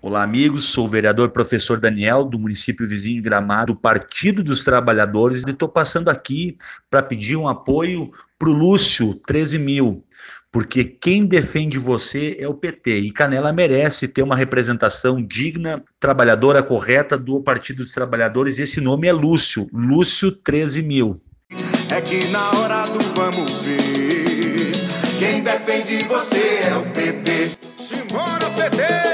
Olá, amigos. Sou o vereador professor Daniel, do município vizinho de Gramado, do Partido dos Trabalhadores, e estou passando aqui para pedir um apoio para o Lúcio, 13 mil, porque quem defende você é o PT, e Canela merece ter uma representação digna, trabalhadora, correta do Partido dos Trabalhadores, e esse nome é Lúcio, Lúcio 13 mil. É que na hora do vamos ver, quem defende você é o PT. Simbora, PT!